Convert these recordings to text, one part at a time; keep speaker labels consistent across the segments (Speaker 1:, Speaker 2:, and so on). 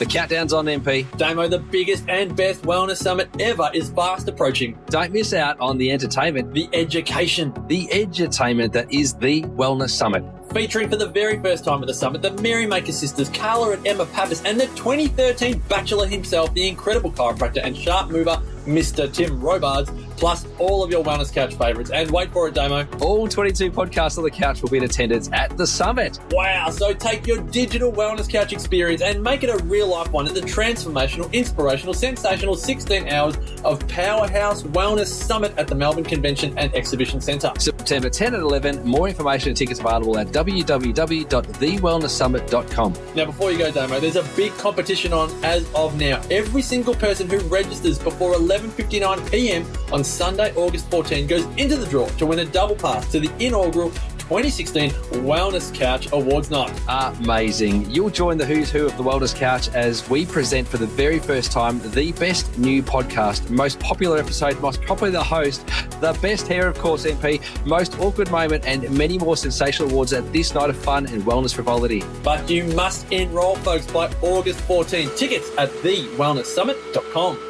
Speaker 1: The countdown's on, MP.
Speaker 2: Damo, the biggest and best wellness summit ever is fast approaching.
Speaker 1: Don't miss out on the entertainment,
Speaker 2: The education,
Speaker 1: the edutainment that is the Wellness Summit.
Speaker 2: featuring for the very first time at the summit the Merrymaker sisters, Carla and Emma Pappas, and the 2013 Bachelor himself, the incredible chiropractor and sharp mover, Mr. Tim Robards, plus all of your wellness couch favourites. And wait for it, Damo.
Speaker 1: All 22 podcasts on the couch will be in attendance at the summit.
Speaker 2: Wow, so take your digital wellness couch experience and make it a real life one at the transformational, inspirational, sensational 16 hours of Powerhouse Wellness Summit at the Melbourne Convention and Exhibition Centre.
Speaker 1: September 10 and 11. More information and tickets available at www.thewellnesssummit.com.
Speaker 2: Now, before you go, Damo, there's a big competition on as of now. Every single person who registers before 11:59 p.m. on Sunday, August 14, goes into the draw to win a double pass to the inaugural 2016 Wellness Couch Awards Night.
Speaker 1: Amazing. You'll join the who's who of the Wellness Couch as we present for the very first time the best new podcast, most popular episode, most popular host, the best hair, of course, MP, most awkward moment, and many more sensational awards at this night of fun and wellness frivolity.
Speaker 2: But you must enroll, folks, by August 14. Tickets at thewellnesssummit.com.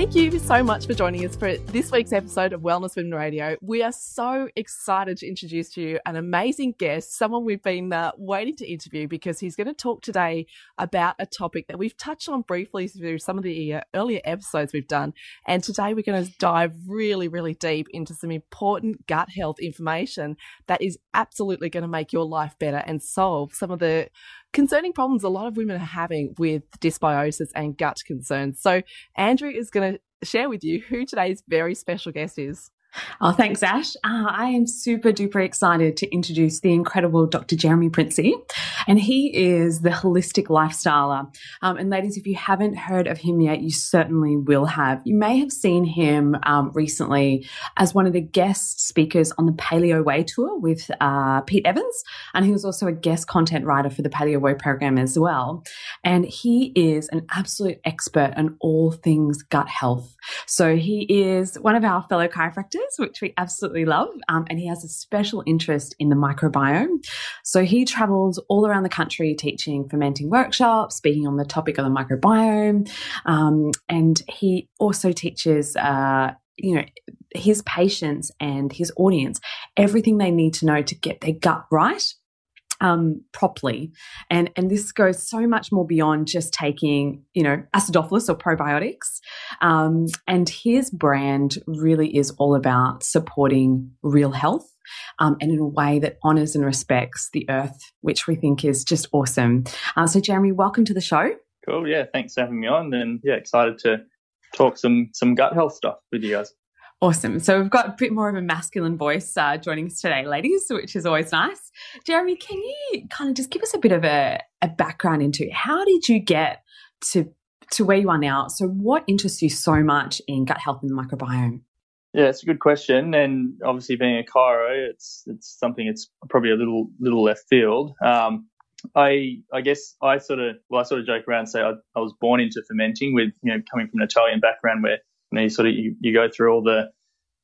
Speaker 3: Thank you so much for joining us for this week's episode of Wellness Women Radio. We are so excited to introduce to you an amazing guest, someone we've been uh, waiting to interview because he's going to talk today about a topic that we've touched on briefly through some of the uh, earlier episodes we've done. And today we're going to dive really, really deep into some important gut health information that is absolutely going to make your life better and solve some of the concerning problems a lot of women are having with dysbiosis and gut concerns. So, Andrea is going to share with you who today's very special guest is.
Speaker 4: Oh, thanks, Ash. Uh, I am super duper excited to introduce the incredible Dr. Jeremy Princey, and he is the holistic lifestyler. Um, and ladies, if you haven't heard of him yet, you certainly will have. You may have seen him um, recently as one of the guest speakers on the Paleo Way tour with uh, Pete Evans, and he was also a guest content writer for the Paleo Way program as well. And he is an absolute expert on all things gut health. So he is one of our fellow chiropractors which we absolutely love. Um, and he has a special interest in the microbiome. So he travels all around the country teaching fermenting workshops, speaking on the topic of the microbiome. Um, and he also teaches, uh, you know, his patients and his audience everything they need to know to get their gut right um, properly. And, and this goes so much more beyond just taking, you know, acidophilus or probiotics. Um, and his brand really is all about supporting real health. Um, and in a way that honors and respects the earth, which we think is just awesome. Uh, so, Jeremy, welcome to the show.
Speaker 5: Cool. Yeah. Thanks for having me on. And yeah, excited to talk some some gut health stuff with you guys.
Speaker 4: Awesome. So we've got a bit more of a masculine voice uh, joining us today, ladies, which is always nice. Jeremy, can you kind of just give us a bit of a, a background into how did you get to to where you are now? So what interests you so much in gut health and the microbiome?
Speaker 5: Yeah, it's a good question, and obviously being a chiro, it's it's something it's probably a little little left field. Um, I I guess I sort of well I sort of joke around and say I, I was born into fermenting with you know coming from an Italian background where you know you sort of you, you go through all the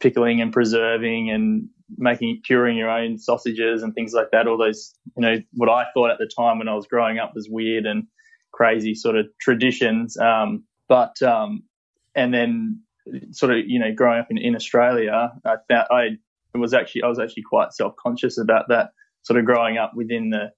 Speaker 5: pickling and preserving and making curing your own sausages and things like that. All those you know what I thought at the time when I was growing up was weird and crazy sort of traditions. Um, but um, and then sort of you know growing up in, in Australia, I found I was actually I was actually quite self conscious about that sort of growing up within the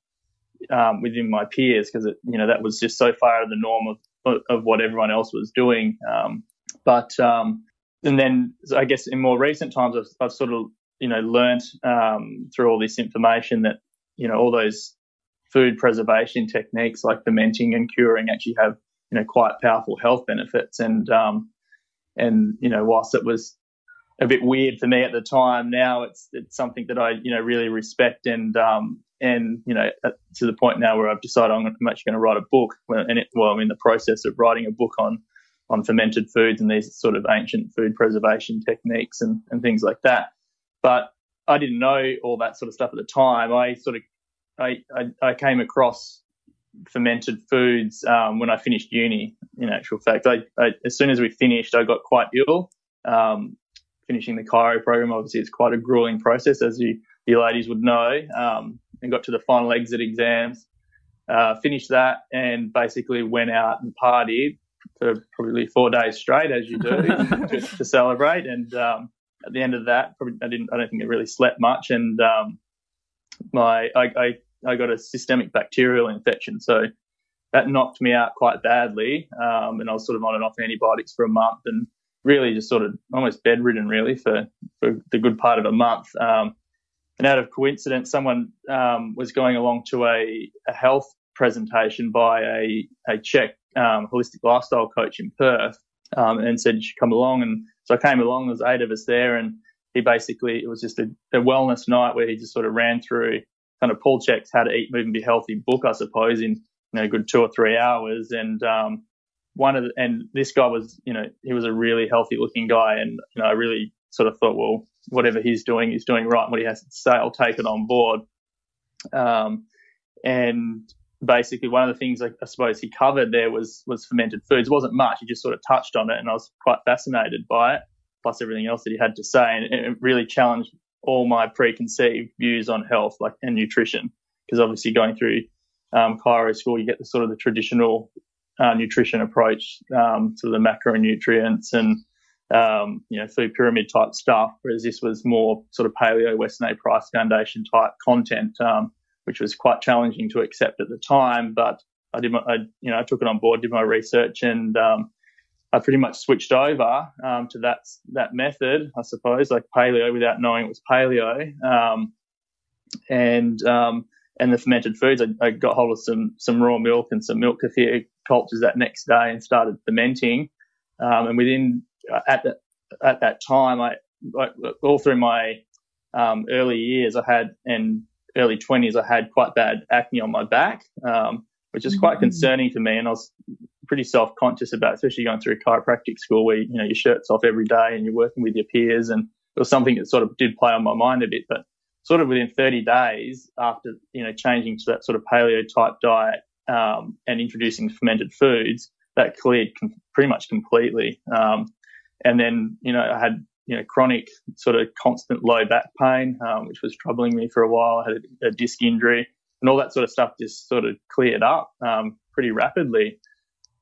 Speaker 5: um, within my peers because you know that was just so far out of the norm of of what everyone else was doing. Um, but um, and then I guess in more recent times I've, I've sort of you know learnt um, through all this information that you know all those food preservation techniques like fermenting and curing actually have you know quite powerful health benefits. And um, and you know whilst it was a bit weird for me at the time now it's it's something that I you know really respect and um, and you know, to the point now where I've decided I'm, actually going to write a book, and it, well, I'm in the process of writing a book on on fermented foods and these sort of ancient food preservation techniques and, and things like that. But I didn't know all that sort of stuff at the time. I sort of I, I, I came across fermented foods um, when I finished uni. In actual fact, I, I, as soon as we finished, I got quite ill. Um, finishing the chiro program, obviously, it's quite a grueling process, as you you ladies would know. Um, and got to the final exit exams, uh, finished that, and basically went out and partied for probably four days straight, as you do, to, to, celebrate. And um, at the end of that, probably I didn't. I don't think I really slept much, and um, my I, I I got a systemic bacterial infection. So that knocked me out quite badly. Um, and I was sort of on and off antibiotics for a month and really just sort of almost bedridden really for, for the good part of a month. Um, and out of coincidence, someone um, was going along to a, a, health presentation by a, a CHEK um, holistic lifestyle coach in Perth um, and said you should come along. And so I came along, there was eight of us there and he basically, it was just a, a wellness night where he just sort of ran through kind of Paul Chek's How to Eat, Move and Be Healthy book, I suppose, in you know, a good two or three hours. And um, one of the, and this guy was, you know, he was a really healthy looking guy, and you know, I really sort of thought, well, whatever he's doing, he's doing right. And What he has to say, I'll take it on board. Um, and basically, one of the things I, I suppose he covered there was was fermented foods. It wasn't much. He just sort of touched on it, and I was quite fascinated by it. Plus everything else that he had to say, and it really challenged all my preconceived views on health, like and nutrition, because obviously going through um, chiro school, you get the sort of the traditional uh, nutrition approach um, to the macronutrients and um, you know food pyramid type stuff, whereas this was more sort of paleo Weston A Price Foundation type content, um, which was quite challenging to accept at the time. But I did my, I, you know, I took it on board, did my research, and um, I pretty much switched over um, to that that method, I suppose, like paleo without knowing it was paleo. Um, and um, and the fermented foods, I, I, got hold of some some raw milk and some milk kefir cultures that next day and started fermenting. Um, and within uh, at that at that time, I, I all through my um, early years, I had and early twenties, I had quite bad acne on my back, um, which is quite mm-hmm. concerning to me. And I was pretty self-conscious about, especially going through chiropractic school where, you know, your shirt's off every day and you're working with your peers. And it was something that sort of did play on my mind a bit, but sort of within 30 days after, you know, changing to that sort of paleo type diet, um, and introducing fermented foods, that cleared com- pretty much completely. Um, and then, you know, I had, you know, chronic sort of constant low back pain, um, which was troubling me for a while. I had a, a, disc injury and all that sort of stuff just sort of cleared up, um, pretty rapidly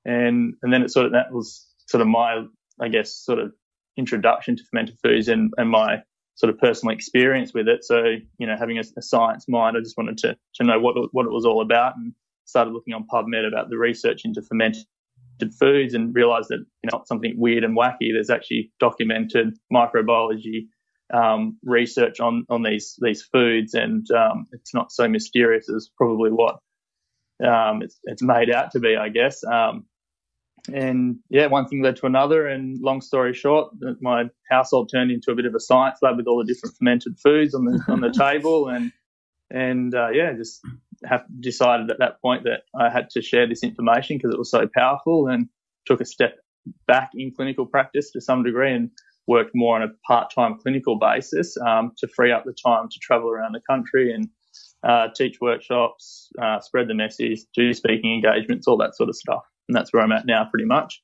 Speaker 5: and and then it sort of that was sort of my I guess sort of introduction to fermented foods and, and my sort of personal experience with it. So you know, having a, a science mind, I just wanted to to know what what it was all about and started looking on PubMed about the research into fermented foods and realized that you know, not something weird and wacky. There's actually documented microbiology um, research on on these these foods, and um, it's not so mysterious as probably what um, it's, it's made out to be, I guess. Um, and yeah, one thing led to another. And long story short, my household turned into a bit of a science lab with all the different fermented foods on the on the table. And and uh, yeah, just have decided at that point that I had to share this information because it was so powerful. And took a step back in clinical practice to some degree and worked more on a part-time clinical basis um, to free up the time to travel around the country and uh, teach workshops, uh, spread the message, do speaking engagements, all that sort of stuff and that's where I'm at now, pretty much.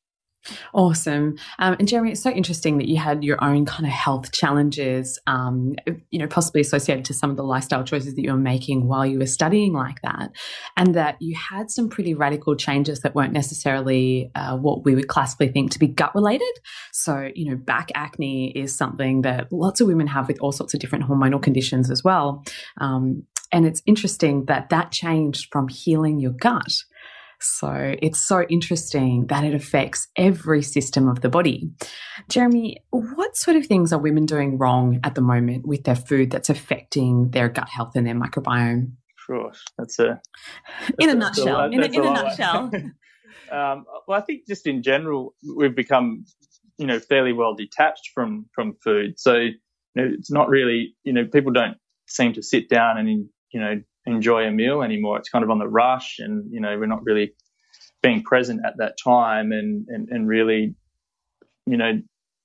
Speaker 4: Awesome. Um, and Jeremy, it's so interesting that you had your own kind of health challenges, um, you know, possibly associated to some of the lifestyle choices that you were making while you were studying like that. And that you had some pretty radical changes that weren't necessarily uh, what we would classically think to be gut related. So, you know, back acne is something that lots of women have with all sorts of different hormonal conditions as well. Um, and it's interesting that that changed from healing your gut so it's so interesting that it affects every system of the body. Jeremy, what sort of things are women doing wrong at the moment with their food that's affecting their gut health and their microbiome?
Speaker 5: Sure, that's a
Speaker 4: that's in a, a nutshell. A, in, a, in a, nutshell.
Speaker 5: um, well, I think just in general, we've become, you know, fairly well detached from from food. So you know, it's not really, you know, people don't seem to sit down and you know enjoy a meal anymore. It's kind of on the rush, and you know we're not really being present at that time, and and, and really, you know,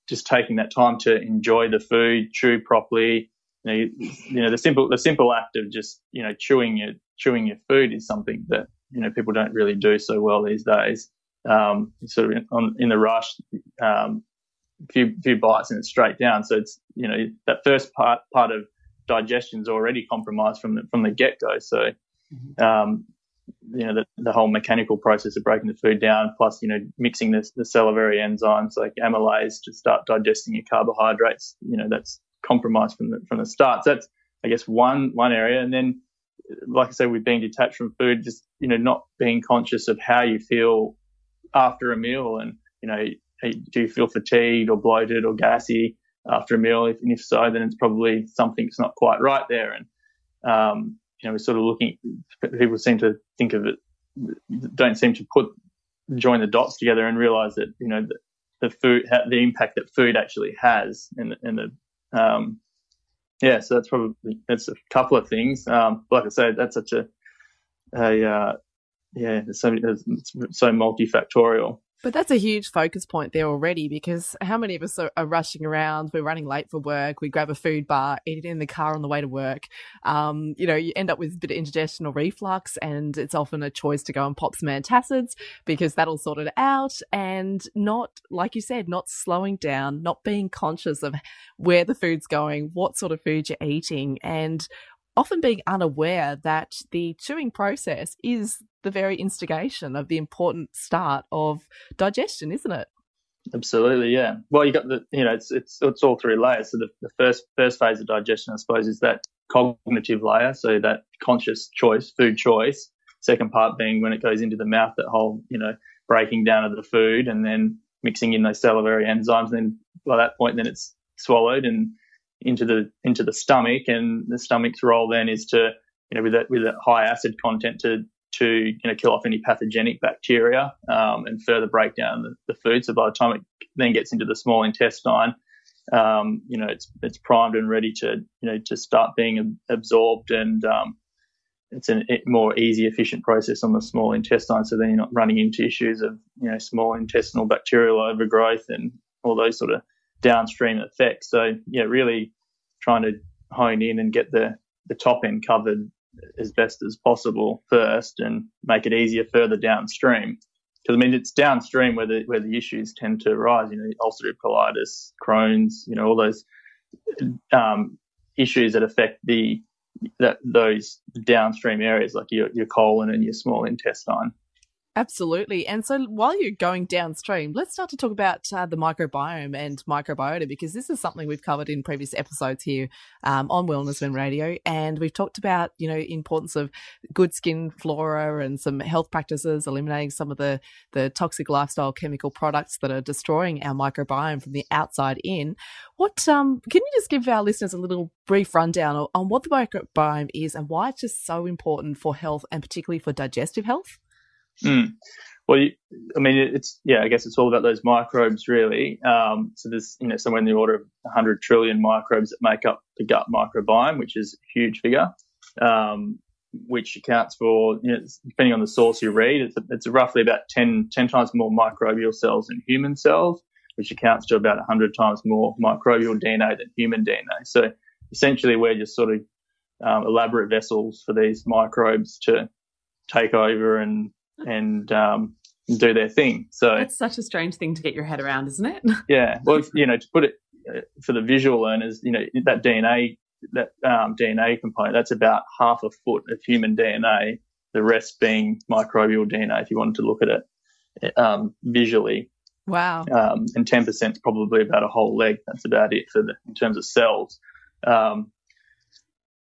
Speaker 5: just taking that time to enjoy the food, chew properly. You know, you, you know the simple the simple act of just you know chewing your chewing your food is something that you know people don't really do so well these days. Um, sort of in, on, in the rush, um, few few bites and it's straight down. So it's you know that first part part of digestion is already compromised from the from the get go. So um, you know the, the whole mechanical process of breaking the food down, plus you know mixing the, the salivary enzymes like amylase to start digesting your carbohydrates. You know that's compromised from the from the start. So that's I guess one one area, and then like I said, with being detached from food, just you know not being conscious of how you feel after a meal, and you know do you feel fatigued or bloated or gassy after a meal? If, and if so, then it's probably something's not quite right there. And um, you know, we're sort of looking. People seem to think of it, don't seem to put join the dots together and realize that you know the, the food, the impact that food actually has, the, in the um, yeah. So that's probably that's a couple of things. Um, like I said, that's such a a uh, yeah, so, it's so multifactorial.
Speaker 3: But that's a huge focus point there already because how many of us are, are, rushing around? We're running late for work. We grab a food bar, eat it in the car on the way to work. Um, you know, you end up with a bit of indigestion or reflux, and it's often a choice to go and pop some antacids because that'll sort it out. And not, like you said, not slowing down, not being conscious of where the food's going, what sort of food you're eating, and often being unaware that the chewing process is the very instigation of the important start of digestion, isn't it?
Speaker 5: Absolutely, yeah. Well, you got the, you know, it's it's it's all three layers. So the, the first first phase of digestion, I suppose, is that cognitive layer, so that conscious choice, food choice. Second part being when it goes into the mouth, that whole, you know, breaking down of the food and then mixing in those salivary enzymes. And then by that point, then it's swallowed and into the into the stomach, and the stomach's role then is to you know with that with that high acid content to to you know kill off any pathogenic bacteria um, and further break down the, the, food. So by the time it then gets into the small intestine, um, you know it's it's primed and ready to you know to start being absorbed and um, it's a more easy, efficient process on the small intestine. So then you're not running into issues of you know small intestinal bacterial overgrowth and all those sort of downstream effects. So yeah, really trying to hone in and get the the top end covered as best as possible first and make it easier further downstream. Because I mean, it's downstream where the where the issues tend to arise. You know, ulcerative colitis, Crohn's, you know, all those um, issues that affect the that those downstream areas like your your colon and your small intestine.
Speaker 3: Absolutely. And so while you're going downstream, let's start to talk about uh, the microbiome and microbiota because this is something we've covered in previous episodes here um, on Wellness Women Radio. And we've talked about, you know, importance of good skin flora and some health practices, eliminating some of the, the toxic lifestyle chemical products that are destroying our microbiome from the outside in. What um, can you just give our listeners a little brief rundown on what the microbiome is and why it's just so important for health and particularly for digestive health?
Speaker 5: Mm. Well, you, I mean, it's yeah. I guess it's all about those microbes, really. Um, so there's you know somewhere in the order of 100 trillion microbes that make up the gut microbiome, which is a huge figure. Um, which accounts for, you know, depending on the source you read, it's, it's roughly about 10, 10 times more microbial cells than human cells, which accounts to about 100 times more microbial DNA than human DNA. So essentially, we're just sort of um, elaborate vessels for these microbes to take over and and um, do their thing. So
Speaker 4: it's such a strange thing to get your head around, isn't it?
Speaker 5: yeah. Well, you know, to put it uh, for the visual learners, you know, that DNA that um, DNA component that's about half a foot of human DNA. The rest being microbial DNA, if you wanted to look at it um, visually.
Speaker 3: Wow.
Speaker 5: Um, and 10% is probably about a whole leg. That's about it for the, in terms of cells. Um,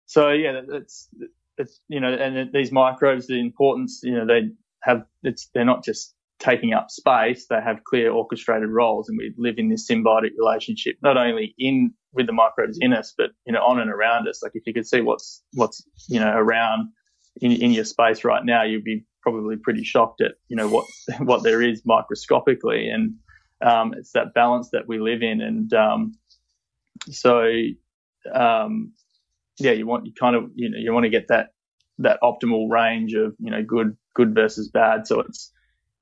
Speaker 5: so yeah, that's, it's, you know, and these microbes, the importance, you know, they have it's they're not just taking up space; they have clear orchestrated roles, and we live in this symbiotic relationship, not only in with the microbes in us, but you know on and around us. Like if you could see what's what's you know around in, in your space right now, you'd be probably pretty shocked at you know what what there is microscopically, and um, it's that balance that we live in, and um, so um, yeah, you want you kind of you know you want to get that that optimal range of you know good good versus bad. So it's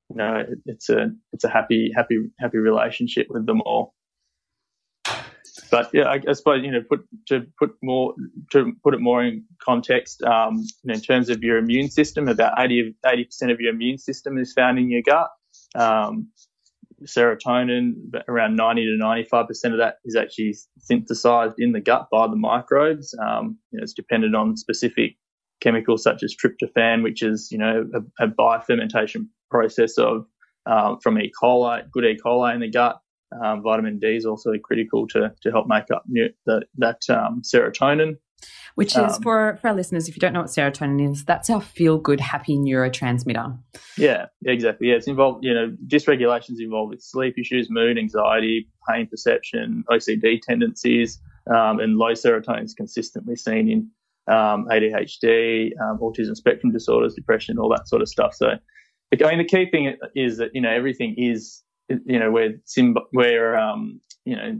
Speaker 5: you know it, it's a it's a happy happy happy relationship with them all. But yeah, I, I suppose you know put to put more to put it more in context. Um, you know, in terms of your immune system, about 80 percent of your immune system is found in your gut. Um, serotonin, around 90 to 95% of that is actually synthesized in the gut by the microbes. Um, you know, it's dependent on specific chemicals such as tryptophan, which is, you know, a, a biofermentation process of um, from E. coli, good E. coli in the gut. Um, vitamin D is also critical to, to help make up new, the, that um, serotonin
Speaker 4: which is um, for, for our listeners, if you don't know what serotonin is, that's our feel good, happy neurotransmitter.
Speaker 5: Yeah, exactly. Yeah, it's involved, you know, dysregulation is involved with sleep issues, mood, anxiety, pain perception, OCD tendencies, um, and low serotonin is consistently seen in um, ADHD, um, autism spectrum disorders, depression, all that sort of stuff. So, I mean, the key thing is that, you know, everything is, you know, where, where, um, you know,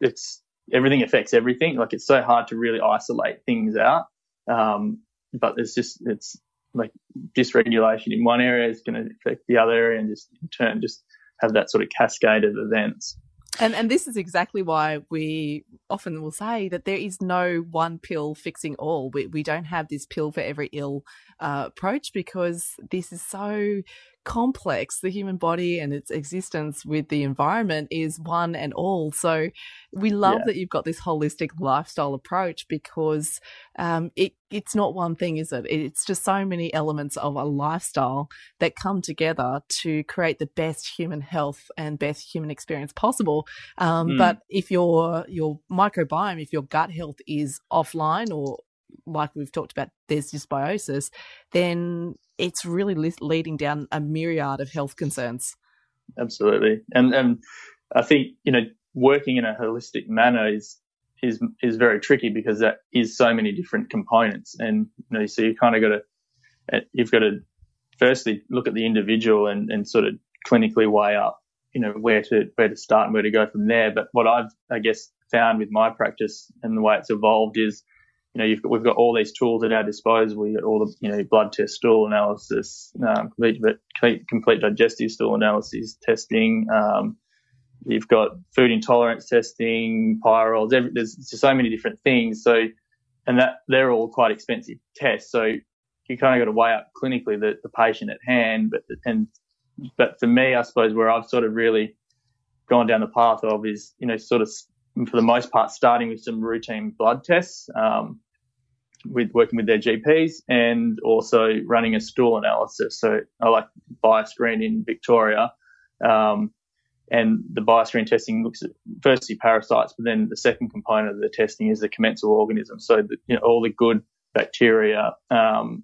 Speaker 5: it's everything affects everything. Like it's so hard to really isolate things out. Um, but it's just, it's like dysregulation in one area is going to affect the other area and just in turn just have that sort of cascade of events.
Speaker 3: And and this is exactly why we often will say that there is no one pill fixing all. We we don't have this pill for every ill uh, approach because this is so complex the human body and its existence with the environment is one and all. So we love yeah. that you've got this holistic lifestyle approach because um, it it's not one thing, is it? It's just so many elements of a lifestyle that come together to create the best human health and best human experience possible. Um, mm. But if your your microbiome, if your gut health is offline or like we've talked about, there's dysbiosis, then it's really leading down a myriad of health concerns.
Speaker 5: Absolutely, and and I think you know working in a holistic manner is is is very tricky because that is so many different components, and you know so you kind of got to eh, you've got to firstly look at the individual and and sort of clinically weigh up you know where to where to start and where to go from there. But what I've I guess found with my practice and the way it's evolved is you know, got, we've got all these tools at our disposal. We got all the, you know, blood test, stool analysis, um, complete, complete digestive stool analysis testing. Um, you've got food intolerance testing, pyrroles. Every, there's just so many different things. So, and that they're all quite expensive tests. So you kind of got to weigh up clinically the, the patient at hand. But and but for me, I suppose where I've sort of really gone down the path of is you know sort of for the most part, starting with some routine blood tests, um, with working with their GPs and also running a stool analysis. So I like bioscreen in Victoria. Um, and the bioscreen testing looks at firstly parasites, but then the second component of the testing is the commensal organism. So the, you know, all the good bacteria um,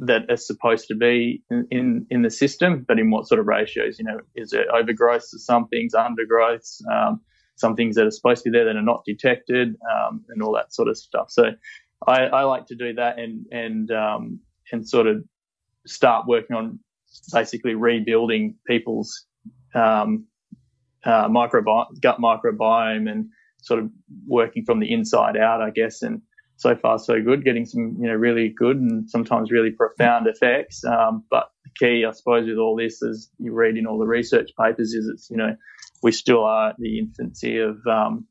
Speaker 5: that are supposed to be in, in, in, the system, but in what sort of ratios? You know, is it overgrowth to some things, undergrowths? Um, some things that are supposed to be there that are not detected, um, and all that sort of stuff. So I, I like to do that and and um, and sort of start working on basically rebuilding people's um, uh, microbiome, gut microbiome, and sort of working from the inside out, I guess. And so far, so good. Getting some, you know, really good and sometimes really profound effects. Um, but the key, I suppose, with all this, as you read in all the research papers, is it's you know we still are at the infancy of um,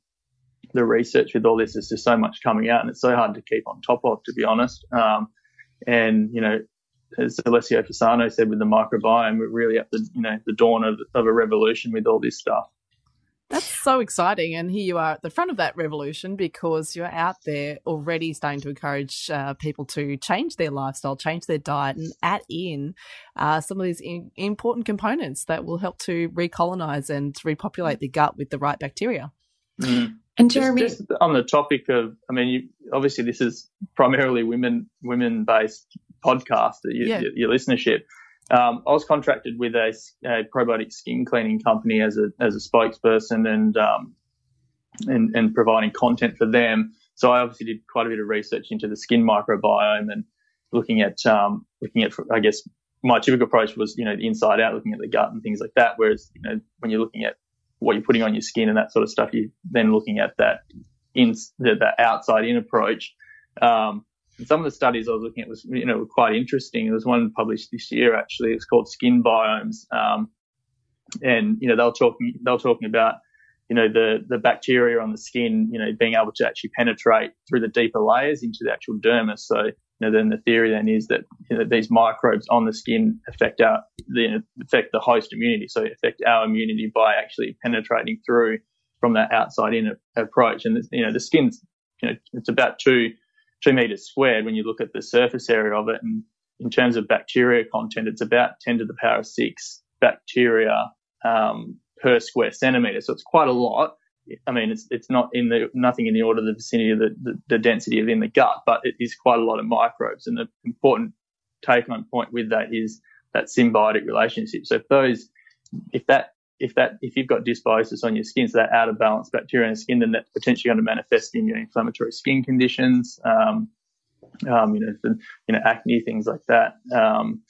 Speaker 5: the research with all this. There's just so much coming out, and it's so hard to keep on top of, to be honest. Um, and you know, as Alessio Fasano said with the microbiome, we're really at the you know the dawn of, of a revolution with all this stuff.
Speaker 3: That's so exciting. And here you are at the front of that revolution because you're out there already starting to encourage uh, people to change their lifestyle, change their diet, and add in uh, some of these in- important components that will help to recolonize and repopulate the gut with the right bacteria.
Speaker 5: Mm. And Jeremy, just, just, on the topic of, I mean, you, obviously this is primarily women women based podcast, your, yeah. your, your listenership. Um, I was contracted with a, a, probiotic skin cleaning company as a as a spokesperson and um, and and providing content for them. So I obviously did quite a bit of research into the skin microbiome and looking at um, looking at I guess my typical approach was you know the inside out, looking at the gut and things like that. Whereas you know when you're looking at what you're putting on your skin and that sort of stuff, you're then looking at that in the, the outside in approach. Um, and some of the studies I was looking at was, you know, quite interesting. There was one published this year actually. It's called Skin Biomes, um, and you know they're talking they're talking about you know the the bacteria on the skin, you know, being able to actually penetrate through the deeper layers into the actual dermis. So you know, then the theory then is that you know, these microbes on the skin affect our the affect the host immunity, so affect our immunity by actually penetrating through from that outside in approach. And you know, the skin's you know it's about two two meters squared when you look at the surface area of it. And in terms of bacteria content, it's about 10 to the power of six bacteria um, per square centimeter. So it's quite a lot. I mean, it's it's not in the nothing in the order of the vicinity of the, the, the density of in the gut, but it is quite a lot of microbes. And the important take home point with that is that symbiotic relationship. So if those, if that if that if you've got dysbiosis on your skin, so that out of balance bacteria in the skin, then that's potentially going to manifest in your inflammatory skin conditions, um, um, you know, for, you know, acne, things like that, um,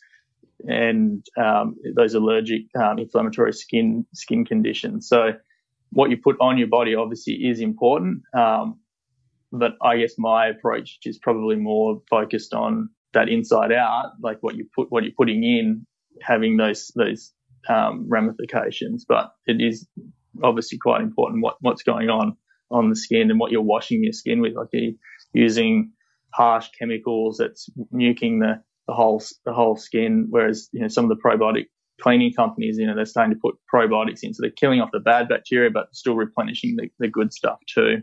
Speaker 5: and um, those allergic um, inflammatory skin skin conditions. So, what you put on your body obviously is important, um, but I guess my approach is probably more focused on that inside out, like what you put what you're putting in, having those those um, ramifications, but it is obviously quite important what, what's going on on the skin and what you're washing your skin with. Like you're using harsh chemicals that's nuking the, the whole the whole skin, whereas you know some of the probiotic cleaning companies, you know, they're starting to put probiotics in, so they're killing off the bad bacteria, but still replenishing the, the good stuff too.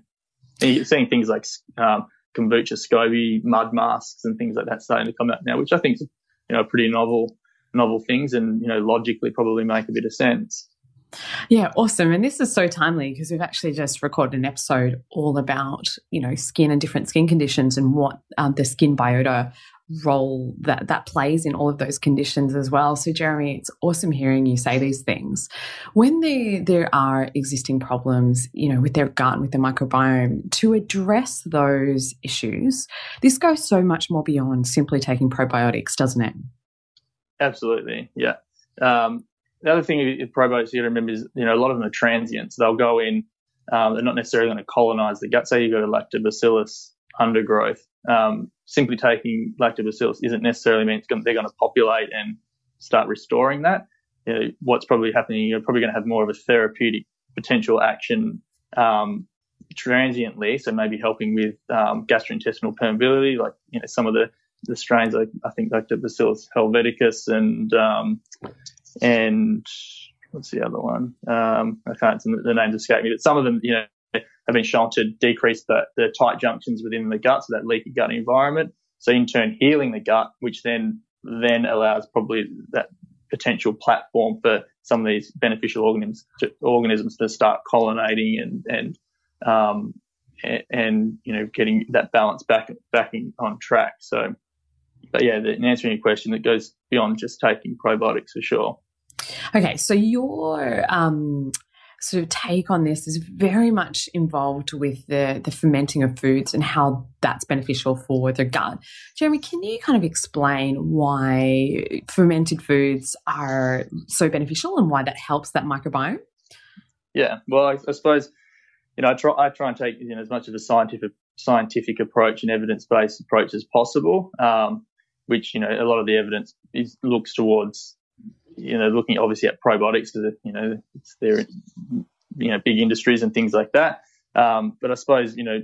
Speaker 5: And you're seeing things like um, kombucha, SCOBY, mud masks, and things like that starting to come out now, which I think is you know pretty novel novel things and, you know, logically probably make a bit of sense.
Speaker 4: Yeah, awesome. And this is so timely because we've actually just recorded an episode all about, you know, skin and different skin conditions and what um, the skin biota role that that plays in all of those conditions as well. So Jeremy, it's awesome hearing you say these things. When there there are existing problems, you know, with their gut with their microbiome, to address those issues, this goes so much more beyond simply taking probiotics, doesn't it?
Speaker 5: Absolutely, yeah. Um, the other thing probiotics you got to remember is, you know, a lot of them are transient. So they'll go in, um, they're not necessarily going to colonize the gut. Say you've got a lactobacillus undergrowth. Um, simply taking lactobacillus isn't necessarily mean going, they're going to populate and start restoring that. You know, what's probably happening, you're probably going to have more of a therapeutic potential action um, transiently. So maybe helping with um, gastrointestinal permeability, like you know some of the the strains, I, I think like the Bacillus helveticus and um, and what's the other one? Um, I can't the names escape me, but some of them, you know, have been shown to decrease the, the tight junctions within the gut, so that leaky gut environment. So in turn, healing the gut, which then then allows probably that potential platform for some of these beneficial organisms to, organisms to start colonizing and and um, and, and, you know getting that balance back back in, on track. So but yeah, in answering your question, it goes beyond just taking probiotics for sure.
Speaker 4: Okay, so your um, sort of take on this is very much involved with the the fermenting of foods and how that's beneficial for the gut. Jeremy, can you kind of explain why fermented foods are so beneficial and why that helps that microbiome?
Speaker 5: Yeah, well, I, I suppose you know I try I try and take you know as much of a scientific scientific approach and evidence based approach as possible. Um, which you know a lot of the evidence is looks towards you know looking obviously at probiotics because you know it's their you know big industries and things like that. Um, but I suppose you know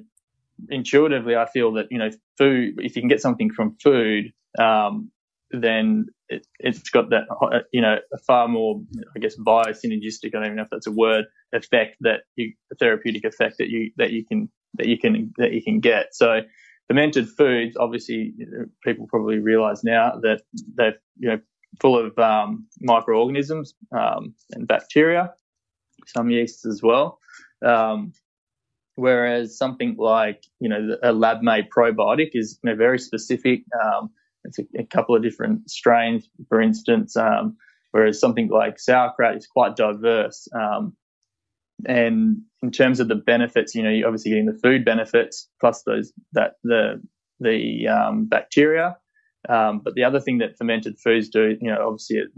Speaker 5: intuitively I feel that you know food if you can get something from food um, then it, has got that you know a far more I guess biosynergistic I don't even know if that's a word effect that you therapeutic effect that you that you can that you can that you can get so fermented foods, obviously, people probably realise now that they're you know full of um, microorganisms um, and bacteria, some yeasts as well. Um, whereas something like you know a lab-made probiotic is you know, very specific. Um, it's a, a, couple of different strains, for instance. Um, whereas something like sauerkraut is quite diverse. And in terms of the benefits, you know, you're obviously getting the food benefits plus those that the the um, bacteria. Um, but the other thing that fermented foods do, you know, obviously it,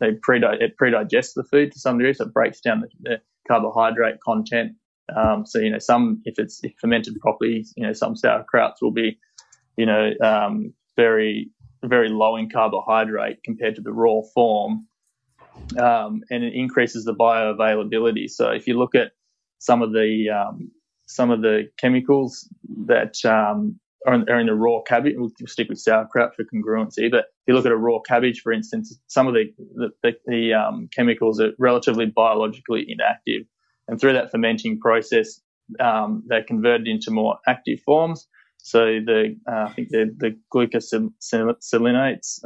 Speaker 5: they pre it pre-digests the food to some degree, so it breaks down the, the carbohydrate content. Um, so you know, some if it's if fermented properly, you know, some sauerkrauts will be you know, um, very very low in carbohydrate compared to the raw form, um, and it increases the bioavailability. So if you look at some of the um, some of the chemicals that um, are, in, are, in, the raw cabbage, we'll stick with sauerkraut for congruency. But if you look at a raw cabbage, for instance, some of the the, the, the um, chemicals are relatively biologically inactive, and through that fermenting process, um, they're converted into more active forms. So the uh, I think the the glucosinolates,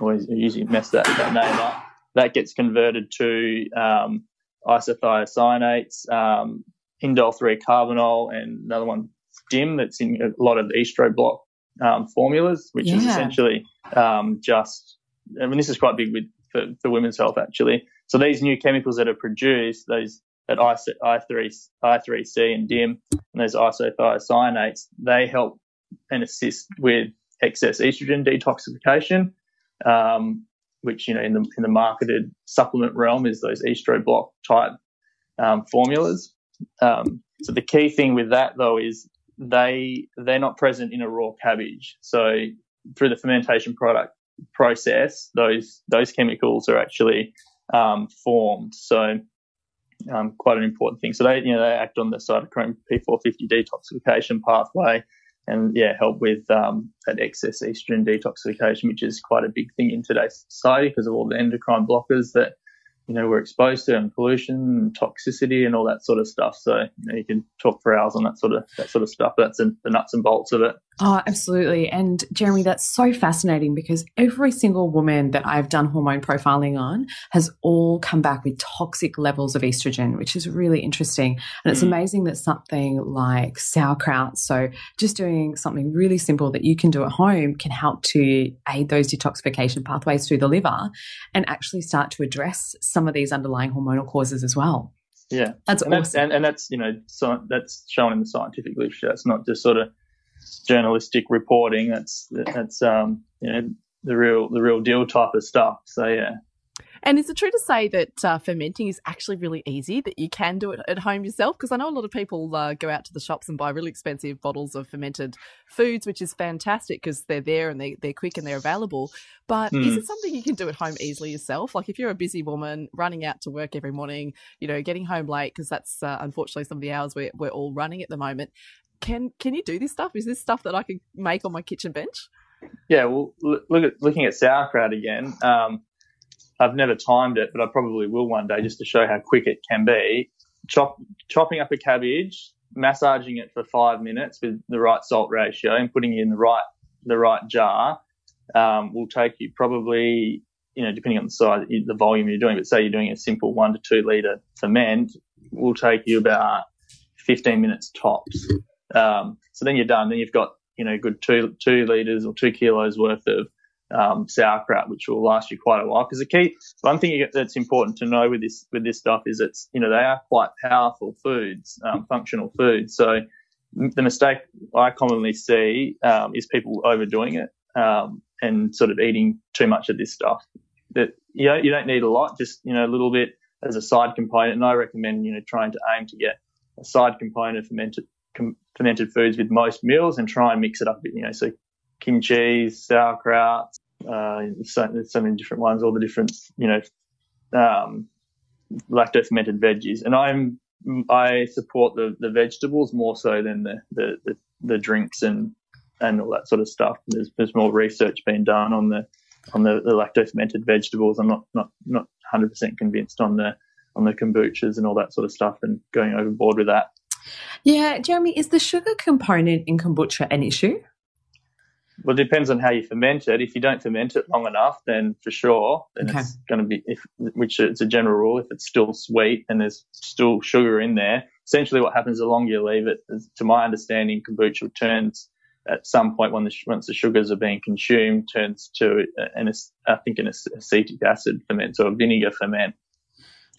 Speaker 5: or usually mess that, that name up. That gets converted to um, isothiocyanates, um, indole 3 carbinol, and another one, DIM, that's in a lot of the estro block um, formulas, which yeah. is essentially um, just, I mean, this is quite big with for, for, women's health actually. So these new chemicals that are produced, those that I, I3, I3C and DIM, and those isothiocyanates, they help and assist with excess estrogen detoxification, um, which you know in the in the marketed supplement realm is those estro block type um, formulas. Um, so the key thing with that though is they they're not present in a raw cabbage. So through the fermentation product process, those those chemicals are actually um, formed. So um, quite an important thing. So they you know they act on the cytochrome P450 detoxification pathway and yeah, help with um, that excess estrogen detoxification, which is quite a big thing in today's society because of all the endocrine blockers that you know we're exposed to and pollution and toxicity and all that sort of stuff. So you, know, you can talk for hours on that sort of that sort of stuff. That's in the nuts and bolts of it.
Speaker 4: Oh, absolutely. And Jeremy, that's so fascinating because every single woman that I've done hormone profiling on has all come back with toxic levels of estrogen, which is really interesting. And it's mm. amazing that something like sauerkraut, so just doing something really simple that you can do at home can help to aid those detoxification pathways through the liver and actually start to address some of these underlying hormonal causes as well.
Speaker 5: Yeah,
Speaker 4: that's
Speaker 5: and
Speaker 4: awesome.
Speaker 5: That's, and, and that's you know so that's shown in the scientific literature. It's not just sort of journalistic reporting. That's that's um, you know the real the real deal type of stuff. So yeah.
Speaker 3: And is it true to say that uh, fermenting is actually really easy, that you can do it at home yourself? Because I know a lot of people uh, go out to the shops and buy really expensive bottles of fermented foods, which is fantastic because they're there and they, they're quick and they're available. But mm. is hmm. it something you can do at home easily yourself? Like if you're a busy woman running out to work every morning, you know, getting home late, because that's uh, unfortunately some of the hours we're, we're all running at the moment can can you do this stuff? Is this stuff that I could make on my kitchen bench?
Speaker 5: Yeah, well, look at looking at sauerkraut again. Um, I've never timed it, but I probably will one day just to show how quick it can be. Chop, chopping up a cabbage, massaging it for five minutes with the right salt ratio, and putting it in the right the right jar um, will take you probably, you know, depending on the size, the volume you're doing. But say you're doing a simple one to two liter ferment, will take you about 15 minutes tops. Um, so then you're done. Then you've got you know good two two liters or two kilos worth of um, sauerkraut, which will last you quite a while. Because the key, one thing that's important to know with this with this stuff is it's you know they are quite powerful foods, um, functional foods. So the mistake I commonly see um, is people overdoing it um, and sort of eating too much of this stuff. That you know you don't need a lot, just you know a little bit as a side component. And I recommend you know trying to aim to get a side component fermented fermented foods with most meals and try and mix it up. You know, so kimchi, sauerkraut, uh, so, so many different ones, all the different, you know, um, lacto fermented veggies. And I'm, I support the, the vegetables more so than the, the, the, the drinks and, and all that sort of stuff. There's, there's more research being done on the, on the, the lacto fermented vegetables. I'm not, not, not 100% convinced on the, on the kombuchas and all that sort of stuff and going overboard with that.
Speaker 4: Yeah, Jeremy, is the sugar component in kombucha an issue?
Speaker 5: Well, it depends on how you ferment it. If you don't ferment it long enough, then for sure, then okay. it's going to be, if, which it's a general rule, if it's still sweet and there's still sugar in there, essentially what happens the longer you leave it, is, to my understanding, kombucha turns at some point when the, once the sugars are being consumed, turns to an, I think an acetic acid ferment, so a vinegar ferment.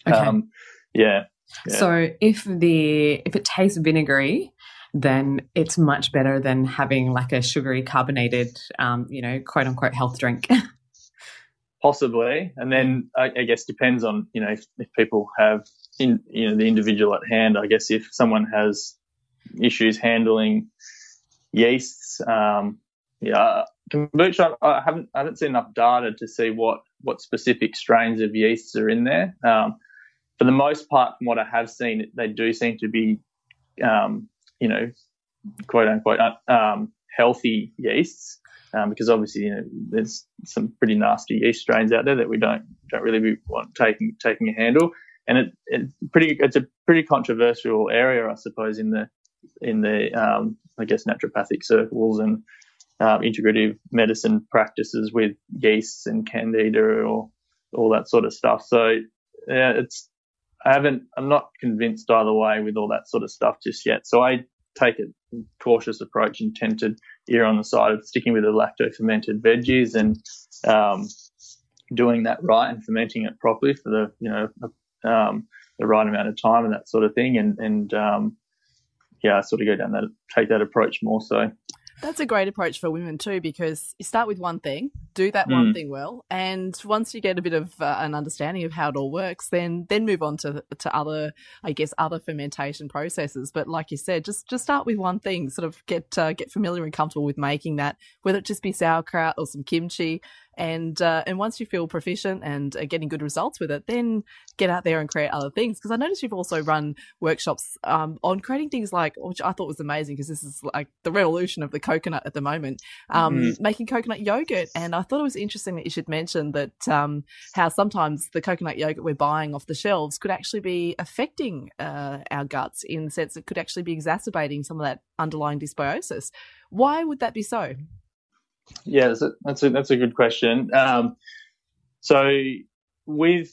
Speaker 5: Okay. Um, yeah.
Speaker 4: So if the if it tastes vinegary, then it's much better than having like a sugary carbonated, um, you know, quote unquote health drink.
Speaker 5: Possibly, and then I, I, guess depends on you know if, if people have in you know the individual at hand. I guess if someone has issues handling yeasts. Um, yeah, kombucha. I haven't I haven't seen enough data to see what what specific strains of yeasts are in there. Um, for the most part, from what I have seen, they do seem to be, um, you know, quote unquote um, healthy yeasts. Um, because obviously you know, there's some pretty nasty yeast strains out there that we don't don't really want taking taking a handle, and it, it's pretty it's a pretty controversial area, I suppose, in the in the um, I guess naturopathic circles and um, integrative medicine practices with yeasts and candida or all that sort of stuff. So yeah, it's I haven't I'm not convinced either way with all that sort of stuff just yet. So I take a cautious approach and tend to on the side of sticking with the lacto fermented veggies and um, doing that right and fermenting it properly for the you know um, the right amount of time and that sort of thing and and um, yeah, I sort of go down that take that approach more so.
Speaker 3: That's a great approach for women too, because you start with one thing, do that mm. one thing well, and once you get a bit of uh, an understanding of how it all works, then then move on to to other, I guess, other fermentation processes. But like you said, just just start with one thing, sort of get uh, get familiar and comfortable with making that, whether it just be sauerkraut or some kimchi, and uh, and once you feel proficient and are getting good results with it, then get out there and create other things. Because I noticed you've also run workshops um, on creating things like, which I thought was amazing, because this is like the revolution of the coconut at the moment, um, mm. making coconut yogurt. And I thought it was interesting that you should mention that um, how sometimes the coconut yogurt we're buying off the shelves could actually be affecting uh, our guts in the sense it could actually be exacerbating some of that underlying dysbiosis. Why would that be so?
Speaker 5: Yeah, that's a, that's a, that's a good question. Um, so with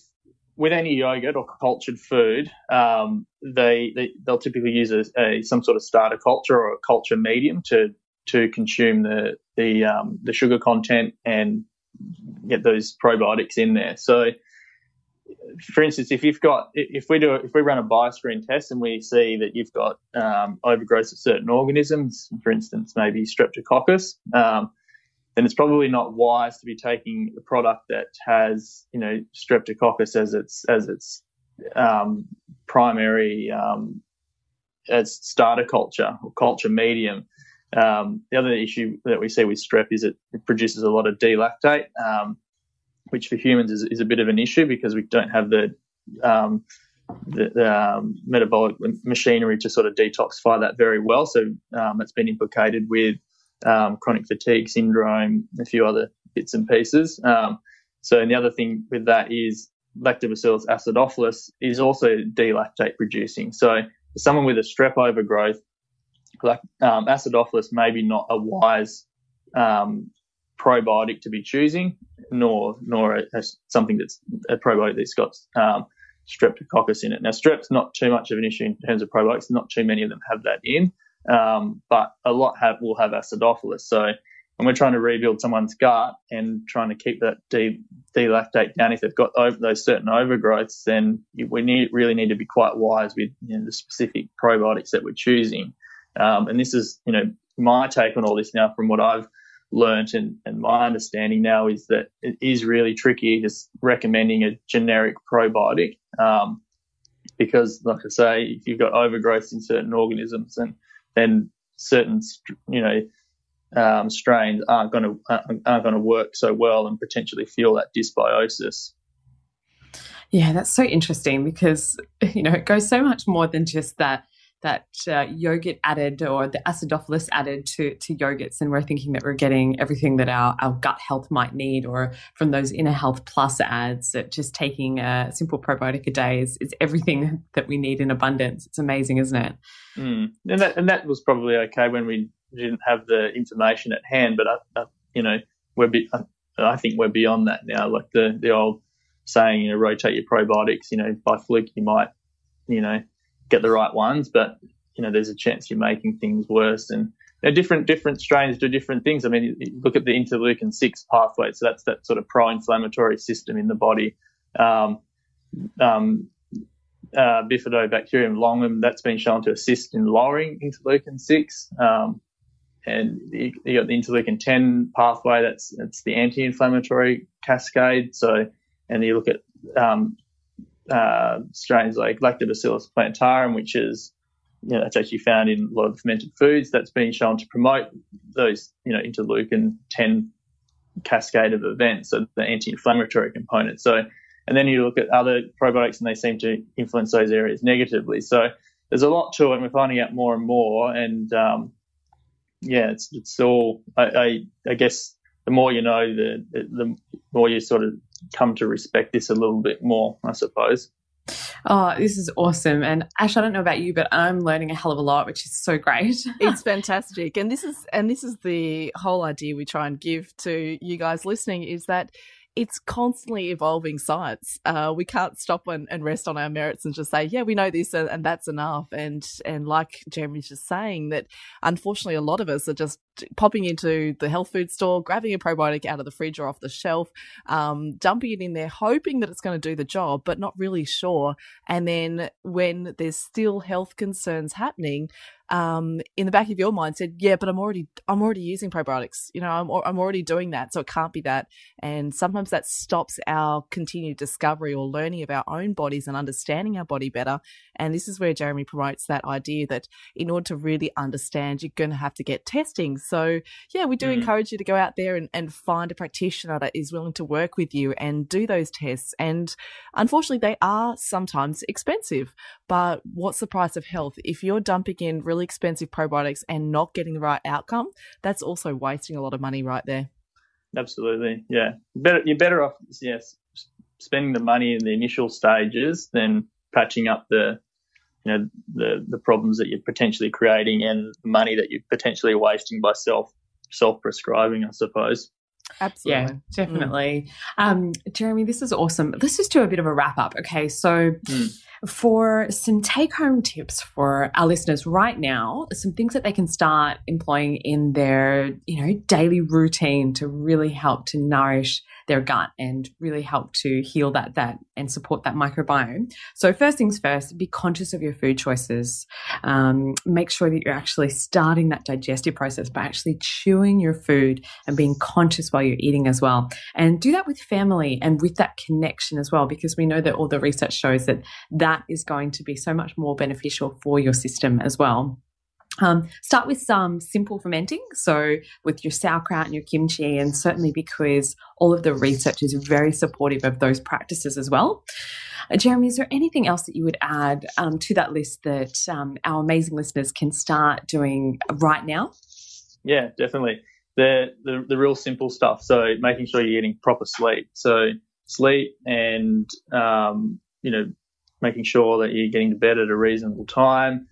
Speaker 5: with any yogurt or cultured food, um, they, they will typically use a, a, some sort of starter culture or a culture medium to to consume the the um, the sugar content and get those probiotics in there. So, for instance, if you've got if we do if we run a bioscreen test and we see that you've got um, overgrowth of certain organisms, for instance, maybe Streptococcus, um, then it's probably not wise to be taking a product that has, you know, streptococcus as its as its um, primary um, as starter culture or culture medium. Um, the other issue that we see with strep is it, it produces a lot of D-lactate, um, which for humans is, is, a bit of an issue because we don't have the um, the, the um, metabolic machinery to sort of detoxify that very well. So um, it's been implicated with um, chronic fatigue syndrome, a few other bits and pieces. Um, so, and the other thing with that is Lactobacillus acidophilus is also D-lactate producing. So, someone with a strep overgrowth, like um, acidophilus, maybe not a wise um, probiotic to be choosing, nor nor a, a, something that's a probiotic that's got um, streptococcus in it. Now, strep's not too much of an issue in terms of probiotics. Not too many of them have that in um, but a lot have will have acidophilus. So when we're trying to rebuild someone's gut and trying to keep that D, D-lactate down, if they've got over, those certain overgrowths, then we need, really need to be quite wise with you know, the specific probiotics that we're choosing. Um, and this is, you know, my take on all this now from what I've learned and, and my understanding now is that it is really tricky just recommending a generic probiotic. Um, because like I say, if you've got overgrowth in certain organisms and then certain you know um, strains aren't going to aren't going to work so well and potentially feel that dysbiosis.
Speaker 4: Yeah, that's so interesting because you know it goes so much more than just that that uh, yogurt added or the acidophilus added to, to yogurts and we're thinking that we're getting everything that our, our gut health might need or from those inner health plus ads that just taking a simple probiotic a day is, is everything that we need in abundance. It's amazing isn't it?
Speaker 5: Mm. and, that, and that was probably okay when we didn't have the information at hand but I, I, you know we're be, I, I think we're beyond that now. Like the, the old saying you know rotate your probiotics you know by fluke you might you know get the right ones, but you know, there's a chance you're making things worse. And you know, different different strains do different things. I mean, look at the interleukin six pathway. So that's that sort of pro-inflammatory system in the body. Um, um, uh, Bifidobacterium longum, that's been shown to assist in lowering interleukin six. Um, and you, you, got the interleukin 10 pathway, that's, that's the anti-inflammatory cascade. So, and you look at um, uh, strains like Lactobacillus plantarum, which is you know, that's actually found in a lot of fermented foods. That's been shown to promote those, you know, interleukin 10 cascade of events, so the anti-inflammatory component. So, and then you look at other probiotics and they seem to influence those areas negatively. So there's a lot to it and we're finding out more and more. And, um, yeah, it's, it's all, I, I, I guess the more you know, the, the more you sort of come to respect this a little bit more, I suppose.
Speaker 4: Oh, this is awesome. And Ash, I don't know about you, but I'm learning a hell of a lot, which is so great.
Speaker 3: it's fantastic. And this is and this is the whole idea we try and give to you guys listening is that it's constantly evolving science. Uh, we can't stop and, and, rest on our merits and just say, yeah, we know this and, and, that's enough. And and like Jeremy's just saying, that unfortunately a lot of us are just popping into the health food store, grabbing a probiotic out of the fridge or off the shelf, um, dumping it in there, hoping that it's going to do the job, but not really sure. And then when there's still health concerns happening, um, in the back of your mind said, yeah, but I'm already, I'm already using probiotics. You know, I'm, I'm already doing that. So it can't be that. And sometimes that stops our continued discovery or learning of our own bodies and understanding our body better. And this is where Jeremy promotes that idea that in order to really understand, you're going to have to get testing. So yeah, we do mm. encourage you to go out there and, and find a practitioner that is willing to work with you and do those tests. And unfortunately, they are sometimes expensive, but what's the price of health? If you're dumping in really expensive probiotics and not getting the right outcome, that's also wasting a lot of money right there.
Speaker 5: Absolutely. Yeah. Better, you're better off, yes, spending the money in the initial stages than patching up the, you know, the, the problems that you're potentially creating and the money that you're potentially wasting by self, self prescribing, I suppose.
Speaker 3: Absolutely.
Speaker 4: Yeah, definitely. Mm. Um, Jeremy, this is awesome. Let's just do a bit of a wrap up. Okay. So, mm for some take home tips for our listeners right now, some things that they can start employing in their, you know, daily routine to really help to nourish their gut and really help to heal that that and support that microbiome. So first things first, be conscious of your food choices. Um, make sure that you're actually starting that digestive process by actually chewing your food and being conscious while you're eating as well. And do that with family and with that connection as well, because we know that all the research shows that that is going to be so much more beneficial for your system as well. Um, start with some simple fermenting, so with your sauerkraut and your kimchi, and certainly because all of the research is very supportive of those practices as well. Uh, Jeremy, is there anything else that you would add um, to that list that um, our amazing listeners can start doing right now?
Speaker 5: Yeah, definitely. The, the the real simple stuff. So making sure you're getting proper sleep. So sleep and um, you know making sure that you're getting to bed at a reasonable time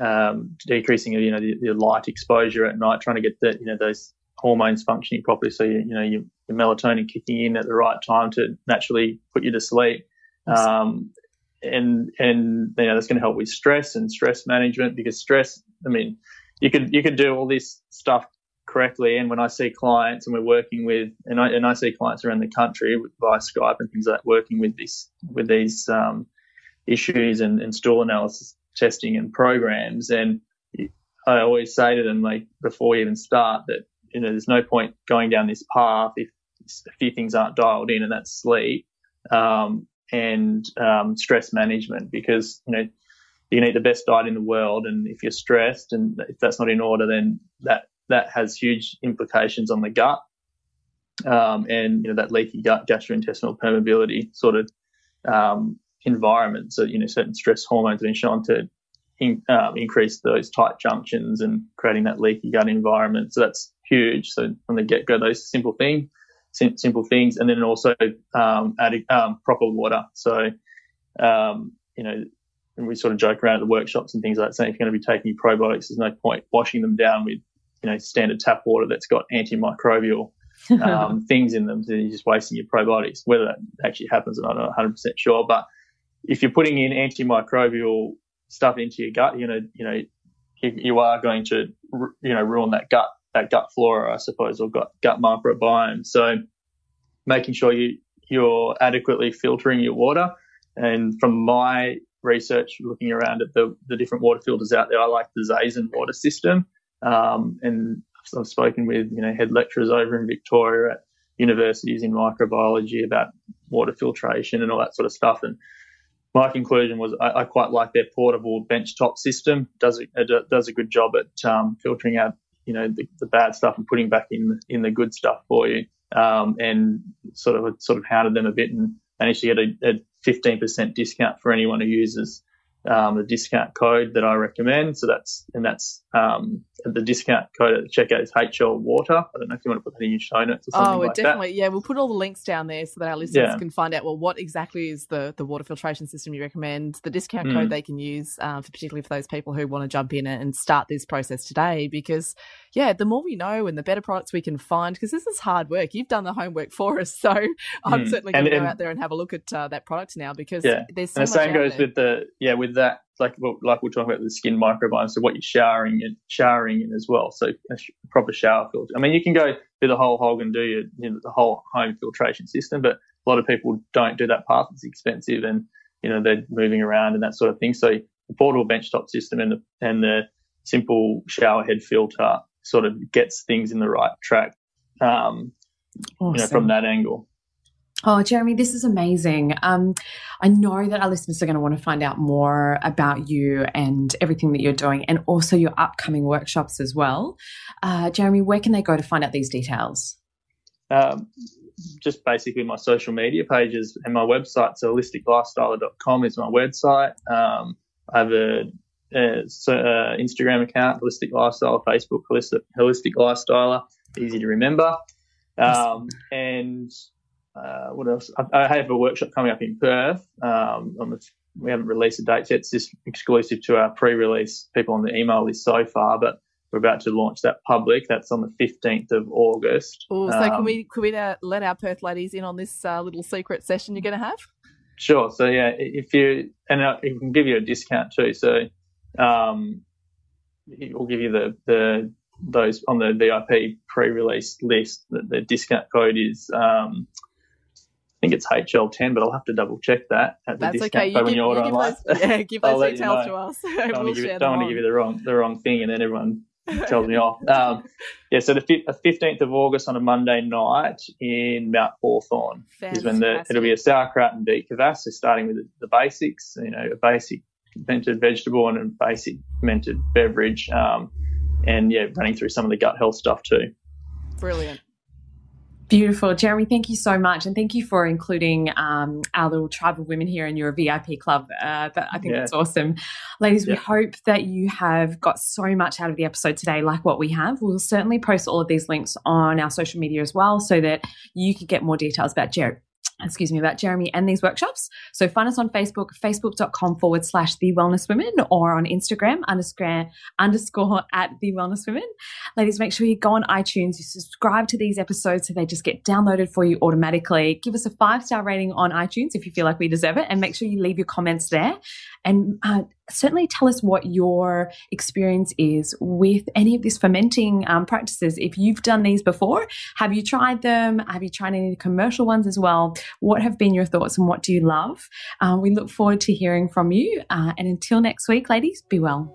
Speaker 5: um, decreasing you know the, the, light exposure at night, trying to get the you know those hormones functioning properly, so you, you know your, your melatonin kicking in at the right time to naturally put you to sleep. Um, and and you know that's going to help with stress and stress management because stress. I mean, you could you could do all this stuff correctly. And when I see clients and we're working with, and I and I see clients around the country via Skype and things like that, working with this with these um, issues and, and stool analysis testing and programs. And I always say to them, like, before we even start, that, you know, there's no point going down this path if a few things aren't dialed in, and that's sleep um, and um, stress management, because, you know, you can eat the best diet in the world, and if you're stressed and if that's not in order, then that that has huge implications on the gut, um, and you know that leaky gut gastrointestinal permeability sort of um, environment. So, you know, certain stress hormones have been shown to in, um, increase those tight junctions and creating that leaky gut environment. So that's huge. So from the get go, those simple things, sim- simple things, and then also um, adding um, proper water. So, um, you know, and we sort of joke around at the workshops and things like that, saying if you're going to be taking probiotics, there's no point washing them down with, you know, standard tap water that's got antimicrobial um, things in them. So you're just wasting your probiotics. Whether that actually happens, I'm not 100% sure, but if you're putting in antimicrobial stuff into your gut, you know, you know, you, are going to, you know, ruin that gut, that gut flora, I suppose, or gut, gut microbiome. So making sure you, you're adequately filtering your water. And from my research, looking around at the, the different water filters out there, I like the Zazen water system. Um, and I've spoken with, you know, head lecturers over in Victoria at universities in microbiology about water filtration and all that sort of stuff. And my conclusion was I, I, quite like their portable benchtop system. does a, does a good job at um, filtering out you know the, the, bad stuff and putting back in in the good stuff for you. Um, and sort of sort of hounded them a bit and managed to get a, a 15% discount for anyone who uses um, the discount code that I recommend. So that's and that's um, the discount code at the checkout is HL Water. I don't know if you want to put that in your show notes or something
Speaker 3: oh,
Speaker 5: like
Speaker 3: definitely.
Speaker 5: That.
Speaker 3: Yeah, we'll put all the links down there so that our listeners
Speaker 5: Yeah.
Speaker 3: can find out well what exactly is the the water filtration system you recommend, the discount
Speaker 5: Mm.
Speaker 3: code they can use, uh, for particularly for those people who want to jump in and start this process today. Because yeah, the more we know and the better products we can find, because this is hard work. You've done the homework for us, so I'm
Speaker 5: Mm.
Speaker 3: certainly going to go out there and have a look at uh, that product now because
Speaker 5: Yeah.
Speaker 3: there's so
Speaker 5: and the same goes
Speaker 3: there.
Speaker 5: with the yeah with that like like we're talking about the skin microbiome. So what you're showering and showering in as well. So a sh- proper shower filter. I mean, you can go do the whole hog and do your, you know, the whole home filtration system, but a lot of people don't do that path. It's expensive, and you know they're moving around and that sort of thing. So the portable benchtop system and the and the simple shower head filter sort of gets things in the right track. Um, you know, from that angle.
Speaker 4: Oh, Jeremy, this is amazing. Um, I know that our listeners are going to want to find out more about you and everything that you're doing, and also your upcoming workshops as well. Uh, Jeremy, where can they go to find out these details?
Speaker 5: um, just basically my social media pages and my website. So holisticlifestyler.com is my website. Um, I have a, a, so, uh, Instagram account, Holistic Lifestyle, Facebook, Holistic, Holistic Lifestyler, easy to remember. Um, and uh, what else? I, I have a workshop coming up in Perth. Um, on the, we haven't released the dates yet. It's just exclusive to our pre-release people on the email list so far, but we're about to launch that public. That's on the 15th of August.
Speaker 3: Oh, so can
Speaker 5: Um,
Speaker 3: we can we uh, let our Perth ladies in on this uh, little secret session you're going to have?
Speaker 5: Sure. So yeah, if you and uh, it can give you a discount too. So um, it will give you the the those on the VIP pre-release list. The, the discount code is um, think it's HL10, but I'll have to double check that at the
Speaker 3: That's
Speaker 5: discount
Speaker 3: okay. You
Speaker 5: when
Speaker 3: give,
Speaker 5: you order
Speaker 3: you give
Speaker 5: online.
Speaker 3: those, yeah, give those
Speaker 5: let you
Speaker 3: details
Speaker 5: know.
Speaker 3: to us.
Speaker 5: don't
Speaker 3: we'll
Speaker 5: want to give, don't want to give you the wrong the wrong thing, and then everyone tells me off. Um, yeah, so the fif- 15th of August on a Monday night in Mount Hawthorn is when the it'll be a sauerkraut and beet kvass. So starting with the, the basics, you know, a basic fermented vegetable and a basic fermented beverage, um, and yeah, running through some of the gut health stuff too.
Speaker 3: Brilliant.
Speaker 4: Beautiful. Jeremy, thank you so much. And thank you for including um, our little tribe of women here in your VIP club. Uh, that, I think
Speaker 5: Yeah.
Speaker 4: that's awesome. Ladies, we hope that you have got so much out of the episode today, like what we have. We'll certainly post all of these links on our social media as well so that you can get more details about Jeremy. Excuse me, about Jeremy and these workshops. So find us on Facebook, facebook.com forward slash the wellness women, or on Instagram underscore underscore at the wellness women. Ladies, make sure you go on iTunes, you subscribe to these episodes so they just get downloaded for you automatically. Give us a five star rating on iTunes if you feel like we deserve it, and make sure you leave your comments there. And uh, certainly tell us what your experience is with any of these fermenting um, practices. If you've done these before, have you tried them? Have you tried any of the commercial ones as well? What have been your thoughts and what do you love? Uh, we look forward to hearing from you. Uh, and until next week, ladies, be well.